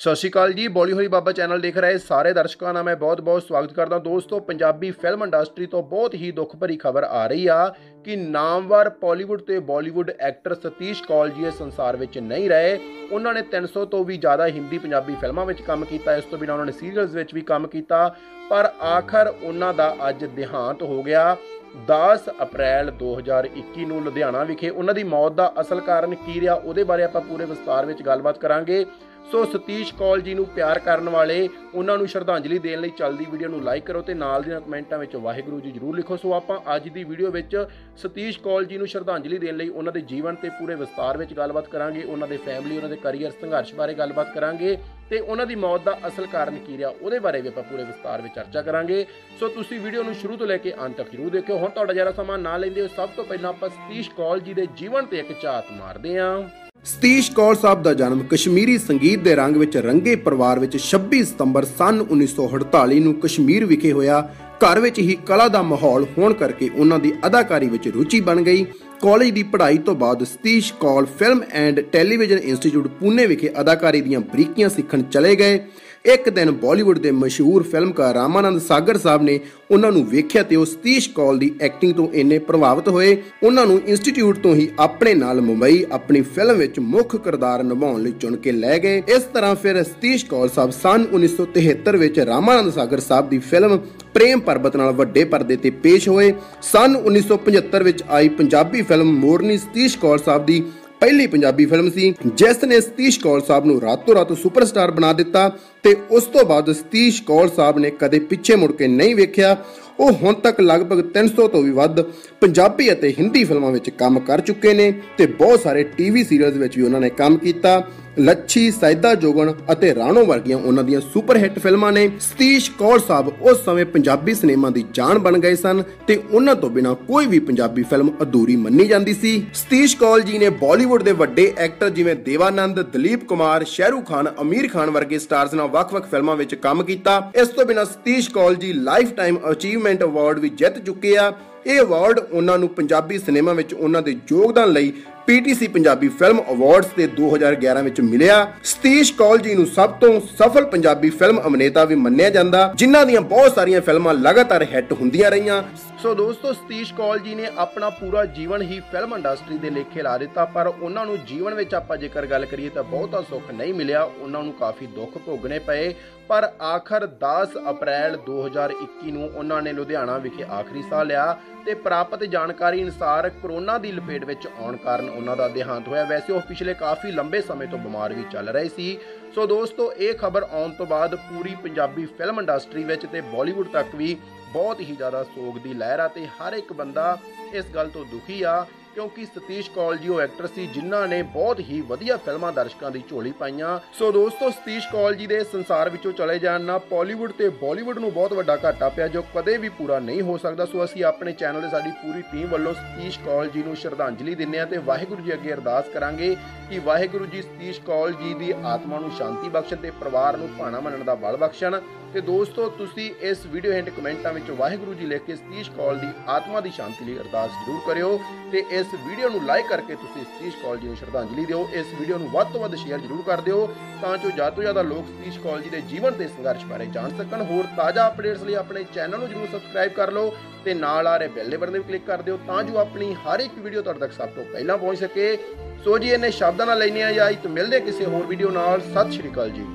ਸਤਿ ਸ਼੍ਰੀ ਅਕਾਲ ਜੀ, ਬੋਲੀ ਹੋਈ ਬਾਬਾ ਚੈਨਲ ਦੇਖ ਰਹੇ ਸਾਰੇ ਦਰਸ਼ਕਾਂ ਦਾ ਮੈਂ ਬਹੁਤ-ਬਹੁਤ ਸਵਾਗਤ ਕਰਦਾ ਦੋਸਤੋ, ਪੰਜਾਬੀ ਫਿਲਮ ਇੰਡਸਟਰੀ ਤੋਂ ਬਹੁਤ ਹੀ ਦੁੱਖ ਭਰੀ ਖਬਰ ਆ ਰਹੀ ਆ ਕਿ ਨਾਮਵਰ ਬਾਲੀਵੁੱਡ ਤੇ ਬਾਲੀਵੁੱਡ ਐਕਟਰ ਸਤੀਸ਼ ਕੌਲ ਜੀ ਇਸ ਸੰਸਾਰ ਵਿੱਚ ਨਹੀਂ ਰਹੇ। ਉਹਨਾਂ ਨੇ 300 ਤੋਂ ਵੀ ਜ਼ਿਆਦਾ ਹਿੰਦੀ ਪੰਜਾਬੀ ਫਿਲਮਾਂ ਵਿੱਚ ਕੰਮ ਕੀਤਾ, ਇਸ ਤੋਂ ਬਿਨਾਂ ਉਹਨਾਂ ਨੇ ਸੀਰੀਅਲਸ ਵਿੱਚ ਵੀ ਕੰਮ ਕੀਤਾ। ਪਰ ਆਖਰ ਉਹਨਾਂ ਦਾ ਅੱਜ ਦੇਹਾਂਤ ਹੋ ਗਿਆ। 10 ਅਪ੍ਰੈਲ 2021 ਨੂੰ ਲੁਧਿਆਣਾ ਵਿਖੇ ਉਹਨਾਂ ਦੀ ਮੌਤ ਦਾ ਅਸਲ ਕਾਰਨ ਕੀ ਰਿਹਾ, ਉਹਦੇ ਬਾਰੇ ਆਪਾਂ ਪੂਰੇ ਵਿਸਤਾਰ ਵਿੱਚ ਗੱਲਬਾਤ ਕਰਾਂਗੇ। ਸੋ ਸਤੀਸ਼ ਕੌਲ ਜੀ ਨੂੰ ਪਿਆਰ ਕਰਨ ਵਾਲੇ ਉਹਨਾਂ ਨੂੰ ਸ਼ਰਧਾਂਜਲੀ ਦੇਣ ਲਈ ਚੱਲਦੀ ਵੀਡੀਓ ਨੂੰ ਲਾਈਕ ਕਰੋ ਤੇ ਨਾਲ ਦੀਆਂ ਕਮੈਂਟਾਂ ਵਿੱਚ ਵਾਹਿਗੁਰੂ ਜੀ ਜਰੂਰ ਲਿਖੋ। ਸੋ ਆਪਾਂ ਅੱਜ ਦੀ ਵੀਡੀਓ ਵਿੱਚ ਸਤੀਸ਼ ਕੌਲ ਜੀ ਨੂੰ ਸ਼ਰਧਾਂਜਲੀ ਦੇਣ ਲਈ ਉਹਨਾਂ ਦੇ ਜੀਵਨ ਤੇ ਪੂਰੇ ਵਿਸਤਾਰ ਵਿੱਚ ਗੱਲਬਾਤ ਕਰਾਂਗੇ, ਉਹਨਾਂ ਦੇ ਫੈਮਿਲੀ ਉਹਨਾਂ ਦੇ ਕੈਰੀਅਰ ਸੰਘਰਸ਼ ਬਾਰੇ ਗੱਲਬਾਤ ਕਰਾਂਗੇ ਤੇ ਉਹਨਾਂ ਦੀ ਮੌਤ ਦਾ ਅਸਲ ਕਾਰਨ ਕੀ ਰਿਹਾ ਉਹਦੇ ਬਾਰੇ ਵੀ ਆਪਾਂ ਪੂਰੇ ਵਿਸਤਾਰ ਵਿੱਚ ਚਰਚਾ ਕਰਾਂਗੇ। ਸੋ ਤੁਸੀਂ ਵੀਡੀਓ ਨੂੰ ਸ਼ੁਰੂ ਤੋਂ ਲੈ ਕੇ ਅੰਤ ਤੱਕ ਜਰੂਰ ਦੇਖਿਓ। ਹੁਣ ਤੁਹਾਡਾ ਜ਼ਿਆਦਾ ਸਮਾਂ ਨਾ ਲੈਂਦੇ ਹੋ ਸਭ ਤੋਂ ਪਹਿਲਾਂ ਆਪਾਂ ਸਤੀਸ਼ ਕੌਲ ਜੀ ਦੇ ਜੀਵਨ ਤੇ ਇੱਕ ਝਾਤ ਮਾਰਦੇ ਹਾਂ ਸਤੀਸ਼ ਕੌਰ ਸਾਹਿਬ ਦਾ ਜਨਮ ਕਸ਼ਮੀਰੀ ਸੰਗੀਤ ਦੇ ਰੰਗ ਵਿੱਚ ਰੰਗੇ ਪਰਿਵਾਰ ਵਿੱਚ 26 ਸਤੰਬਰ ਸਨ 1948 ਨੂੰ ਕਸ਼ਮੀਰ ਵਿਖੇ ਹੋਇਆ। ਘਰ ਵਿੱਚ ਹੀ ਕਲਾ ਦਾ ਮਾਹੌਲ ਹੋਣ ਕਰਕੇ ਉਹਨਾਂ ਦੀ ਅਦਾਕਾਰੀ ਵਿੱਚ ਰੁਚੀ ਬਣ ਗਈ। ਕਾਲਜ ਦੀ ਪੜ੍ਹਾਈ ਤੋਂ ਬਾਅਦ Satish Kaul film and television institute Pune ਵਿਖੇ ਅਦਾਕਾਰੀ ਦੀਆਂ ਬਰੀਕੀਆਂ ਸਿੱਖਣ ਚਲੇ ਗਏ। ਇੱਕ ਦਿਨ ਬਾਲੀਵੁੱਡ ਦੇ ਮਸ਼ਹੂਰ ਫਿਲਮਕਾਰ ਰਾਮਾਨੰਦ ਸਾਗਰ ਸਾਹਿਬ ਨੇ ਉਹਨਾਂ ਨੂੰ ਵੇਖਿਆ ਤੇ ਉਹ ਸਤੀਸ਼ ਕੌਲ ਦੀ ਐਕਟਿੰਗ ਤੋਂ ਇੰਨੇ ਪ੍ਰਭਾਵਿਤ ਹੋਏ। ਉਹਨਾਂ ਨੂੰ ਇੰਸਟੀਚਿਊਟ ਤੋਂ ਹੀ ਆਪਣੇ ਨਾਲ ਮੁੰਬਈ ਆਪਣੀ ਫਿਲਮ ਵਿੱਚ ਮੁੱਖ ਕਿਰਦਾਰ ਨਿਭਾਉਣ ਲਈ ਚੁਣ ਕੇ ਲੈ ਗਏ। ਇਸ ਤਰ੍ਹਾਂ ਫਿਰ ਸਤੀਸ਼ ਕੌਲ ਸਾਹਿਬ ਸਨ 1973 ਵਿੱਚ ਰਾਮਾਨੰਦ ਸਾਗਰ ਸਾਹਿਬ ਦੀ ਫਿਲਮ ਪ੍ਰੇਮ ਪਰਬਤ ਨਾਲ ਵੱਡੇ ਪਰਦੇ ਤੇ ਪੇਸ਼ ਹੋਏ। ਸਨ 1975 ਵਿੱਚ ਆਈ ਪੰਜਾਬੀ ਫਿਲਮ ਮੋਰਨੀ ਸਤੀਸ਼ ਕੌਲ ਸਾਹਿਬ ਦੀ ਪਹਿਲੀ ਪੰਜਾਬੀ ਫਿਲਮ ਸੀ, ਜਿਸ ਨੇ ਸਤੀਸ਼ ਕੌਲ ਸਾਹਿਬ ਨੂੰ ਰਾਤੋਂ ਰਾਤ ਸੁਪਰਸਟਾਰ ਬਣਾ ਦਿੱਤਾ ਤੇ ਉਸ ਤੋਂ ਬਾਅਦ ਸਤੀਸ਼ ਕੌਲ ਸਾਹਿਬ ਨੇ ਕਦੇ ਪਿੱਛੇ ਮੁੜ ਕੇ ਨਹੀਂ ਵੇਖਿਆ। ਉਹ ਹੁਣ ਤੱਕ ਲਗਭਗ 300 ਤੋਂ ਵੀ ਵੱਧ ਪੰਜਾਬੀ ਅਤੇ ਹਿੰਦੀ ਫਿਲਮਾਂ ਵਿੱਚ ਕੰਮ ਕਰ ਚੁੱਕੇ ਨੇ ਤੇ ਬਹੁਤ ਸਾਰੇ ਟੀਵੀ ਸੀਰੀਅਲਸ ਵਿੱਚ ਵੀ ਉਹਨਾਂ ਨੇ ਕੰਮ ਕੀਤਾ। ਲੱਛੀ ਸੈਦਾ ਜੋਗਣ ਅਤੇ ਰਾਣੋ ਵਰਗੀਆਂ ਉਹਨਾਂ ਦੀਆਂ ਸੁਪਰ ਹਿੱਟ ਫਿਲਮਾਂ ਨੇ ਸਤੀਸ਼ ਕੌਰ ਸਾਹਿਬ ਉਸ ਸਮੇਂ ਪੰਜਾਬੀ ਸਿਨੇਮਾ ਦੀ ਜਾਨ ਬਣ ਗਏ ਸਨ ਤੇ ਉਹਨਾਂ ਤੋਂ ਬਿਨਾ ਕੋਈ ਵੀ ਪੰਜਾਬੀ ਫਿਲਮ ਅਧੂਰੀ ਮੰਨੀ ਜਾਂਦੀ ਸੀ। ਸਤੀਸ਼ ਕੌਲ ਜੀ ਨੇ ਬਾਲੀਵੁੱਡ ਦੇ ਵੱਡੇ ਐਕਟਰ ਜਿਵੇਂ ਦੇਵਾਨੰਦ, ਦਲੀਪ ਕੁਮਾਰ, ਸ਼ਹਿਰੂਖ ਖਾਨ, ਅਮੀਰ ਖਾਨ ਵਰਗੇ ਸਟਾਰਸ ਨਾਲ ਵੱਖ-ਵੱਖ ਫਿਲਮਾਂ ਵਿੱਚ ਕੰਮ ਕੀਤਾ। ਇਸ ਤੋਂ ਬਿਨਾ Satish Kaul ji lifetime achievement award ਵੀ ਜਿੱਤ ਚੁੱਕੇ ਆ। ਇਹ ਅਵਾਰਡ ਉਹਨਾਂ ਨੂੰ ਪੰਜਾਬੀ ਸਿਨੇਮਾ ਵਿੱਚ ਉਹਨਾਂ ਦੇ ਯੋਗਦਾਨ ਲਈ ਪੀਟੀਸੀ ਪੰਜਾਬੀ ਫਿਲਮ ਅਵਾਰਡਸ ਦੇ 2011 ਵਿੱਚ ਮਿਲਿਆ। ਸਤੀਸ਼ ਕੌਲ ਜੀ ਨੂੰ ਸਭ ਤੋਂ ਸਫਲ ਪੰਜਾਬੀ ਫਿਲਮ ਅਭਿਨੇਤਾ ਵੀ ਮੰਨਿਆ ਜਾਂਦਾ, ਜਿਨ੍ਹਾਂ ਦੀਆਂ ਬਹੁਤ ਸਾਰੀਆਂ ਫਿਲਮਾਂ ਲਗਾਤਾਰ ਹਿੱਟ ਹੁੰਦੀਆਂ ਰਹੀਆਂ। ਸੋ ਦੋਸਤੋ, ਸਤੀਸ਼ ਕੌਲ ਜੀ ਨੇ ਆਪਣਾ ਪੂਰਾ ਜੀਵਨ ਹੀ ਫਿਲਮ ਇੰਡਸਟਰੀ ਦੇ ਲੇਖੇ ਲਾ ਦਿੱਤਾ, ਪਰ ਉਹਨਾਂ ਨੂੰ ਜੀਵਨ ਵਿੱਚ ਆਪਾਂ ਜੇਕਰ ਗੱਲ ਕਰੀਏ ਤਾਂ ਬਹੁਤਾ ਸੁੱਖ ਨਹੀਂ ਮਿਲਿਆ, ਉਹਨਾਂ ਨੂੰ ਕਾਫੀ ਦੁੱਖ ਭੋਗਣੇ ਪਏ। ਪਰ ਆਖਰ 10 ਅਪ੍ਰੈਲ 2021 ਨੂੰ ਉਹਨਾਂ ਨੇ ਲੁਧਿਆਣਾ ਵਿਖੇ ਆਖਰੀ ਸਾਹ ਲਿਆ ਤੇ ਪ੍ਰਾਪਤ ਜਾਣਕਾਰੀ ਅਨੁਸਾਰ ਕਰੋਨਾ ਦੀ ਲਪੇਟ ਵਿੱਚ ਆਉਣ ਕਾਰਨ ਉਹਨਾਂ ਦਾ ਦੇਹਾਂਤ ਹੋਇਆ। ਵੈਸੇ ਉਹ ਪਿਛਲੇ ਕਾਫੀ ਲੰਬੇ ਸਮੇਂ ਤੋਂ ਬਿਮਾਰ ਵੀ ਚੱਲ ਰਹੇ ਸੀ। ਸੋ ਦੋਸਤੋ, ਇਹ ਖਬਰ ਆਉਣ ਤੋਂ ਬਾਅਦ ਪੂਰੀ ਪੰਜਾਬੀ ਫਿਲਮ ਇੰਡਸਟਰੀ ਵਿੱਚ ਤੇ ਬਾਲੀਵੁੱਡ ਤੱਕ ਵੀ ਬਹੁਤ ਹੀ ਜ਼ਿਆਦਾ ਸੋਗ ਦੀ ਲਹਿਰ ਆ ਤੇ ਹਰ ਇੱਕ ਬੰਦਾ ਇਸ ਗੱਲ ਤੋਂ ਦੁਖੀ ਆ ਕਿਉਂਕਿ ਸਤੀਸ਼ ਕੌਲ ਜੀ, ਉਹ ਐਕਟਰ ਸੀ, ਜਿਨ੍ਹਾਂ ਨੇ ਬਹੁਤ ਹੀ ਵਧੀਆ ਫਿਲਮਾਂ ਦਰਸ਼ਕਾਂ ਦੀ ਝੋਲੀ ਪਾਈਆਂ। ਸੋ ਦੋਸਤੋ, ਸਤੀਸ਼ ਕੌਲ ਜੀ ਦੇ ਸੰਸਾਰ ਵਿੱਚੋਂ ਚਲੇ ਜਾਣ ਨਾਲ ਬਾਲੀਵੁੱਡ ਤੇ ਬਾਲੀਵੁੱਡ ਨੂੰ ਬਹੁਤ ਵੱਡਾ ਘਾਟਾ ਪਿਆ, ਜੋ ਕਦੇ ਵੀ ਪੂਰਾ ਨਹੀਂ ਹੋ ਸਕਦਾ। ਸੋ ਅਸੀਂ ਆਪਣੇ ਚੈਨਲ ਦੇ ਸਾਡੀ ਪੂਰੀ ਟੀਮ ਵੱਲੋਂ ਸਤੀਸ਼ ਕੌਲ ਜੀ ਨੂੰ ਸ਼ਰਧਾਂਜਲੀ ਦਿੰਦੇ ਹਾਂ ਤੇ ਵਾਹਿਗੁਰੂ ਜੀ ਅੱਗੇ ਅਰਦਾਸ ਕਰਾਂਗੇ ਕਿ ਵਾਹਿਗੁਰੂ ਜੀ ਸਤੀਸ਼ ਕੌਲ ਜੀ ਦੀ ਆਤਮਾ ਨੂੰ ਸ਼ਾਂਤੀ ਬਖਸ਼ਣ ਤੇ ਪਰਿਵਾਰ ਨੂੰ ਭਾਣਾ ਮੰਨਣ ਦਾ ਬਲ ਬਖਸ਼ਣ। ਤੇ ਦੋਸਤੋ, ਤੁਸੀਂ ਇਸ ਵੀਡੀਓ ਹੈਂਡ ਕਮੈਂਟਾਂ ਵਿੱਚ ਵਾਹਿਗੁਰੂ ਜੀ ਲਿਖ ਕੇ ਸਤੀਸ਼ ਕੌਲ ਦੀ ਆਤਮਾ ਦੀ ਸ਼ਾਂਤੀ ਲਈ ਅਰਦਾਸ ਜ਼ਰੂਰ ਕਰਿਓ ਤੇ ਇਸ ਵੀਡੀਓ ਨੂੰ ਲਾਈਕ ਕਰਕੇ ਤੁਸੀਂ ਸਤੀਸ਼ ਕੌਲ ਜੀ ਨੂੰ ਸ਼ਰਧਾਂਜਲੀ ਦਿਓ। ਇਸ ਵੀਡੀਓ ਨੂੰ ਵੱਧ ਤੋਂ ਵੱਧ ਸ਼ੇਅਰ ਜ਼ਰੂਰ ਕਰ ਦਿਓ ਤਾਂ ਜੋ ਜ਼ਿਆਦਾ ਤੋਂ ਜ਼ਿਆਦਾ ਲੋਕ ਸਤੀਸ਼ ਕੌਲ ਜੀ ਦੇ ਜੀਵਨ ਤੇ ਸੰਘਰਸ਼ ਬਾਰੇ ਜਾਣ ਸਕਣ। ਹੋਰ ਤਾਜ਼ਾ ਅਪਡੇਟਸ ਲਈ ਆਪਣੇ ਚੈਨਲ ਨੂੰ ਜ਼ਰੂਰ ਸਬਸਕ੍ਰਾਈਬ ਕਰ ਲਓ ਤੇ ਨਾਲ ਆ ਰਹੇ ਬੈਲ ਦੇ ਬਟਨ ਤੇ ਵੀ ਕਲਿੱਕ ਕਰ ਦਿਓ ਤਾਂ ਜੋ ਆਪਣੀ ਹਰ ਇੱਕ ਵੀਡੀਓ ਤੁਹਾਡੇ ਤੱਕ ਸਭ ਤੋਂ ਪਹਿਲਾਂ ਪਹੁੰਚ ਸਕੇ। ਸੋ ਜੀ ਇਹਨੇ ਸ਼ਬਦਾਂ ਨਾਲ ਲੈਣੇ ਆ ਜਾਂ। ਮਿਲਦੇ ਕਿਸੇ ਹੋਰ ਵੀਡੀਓ ਨਾਲ। ਸਤਿ ਸ਼੍ਰੀ ਅਕਾਲ ਜੀ।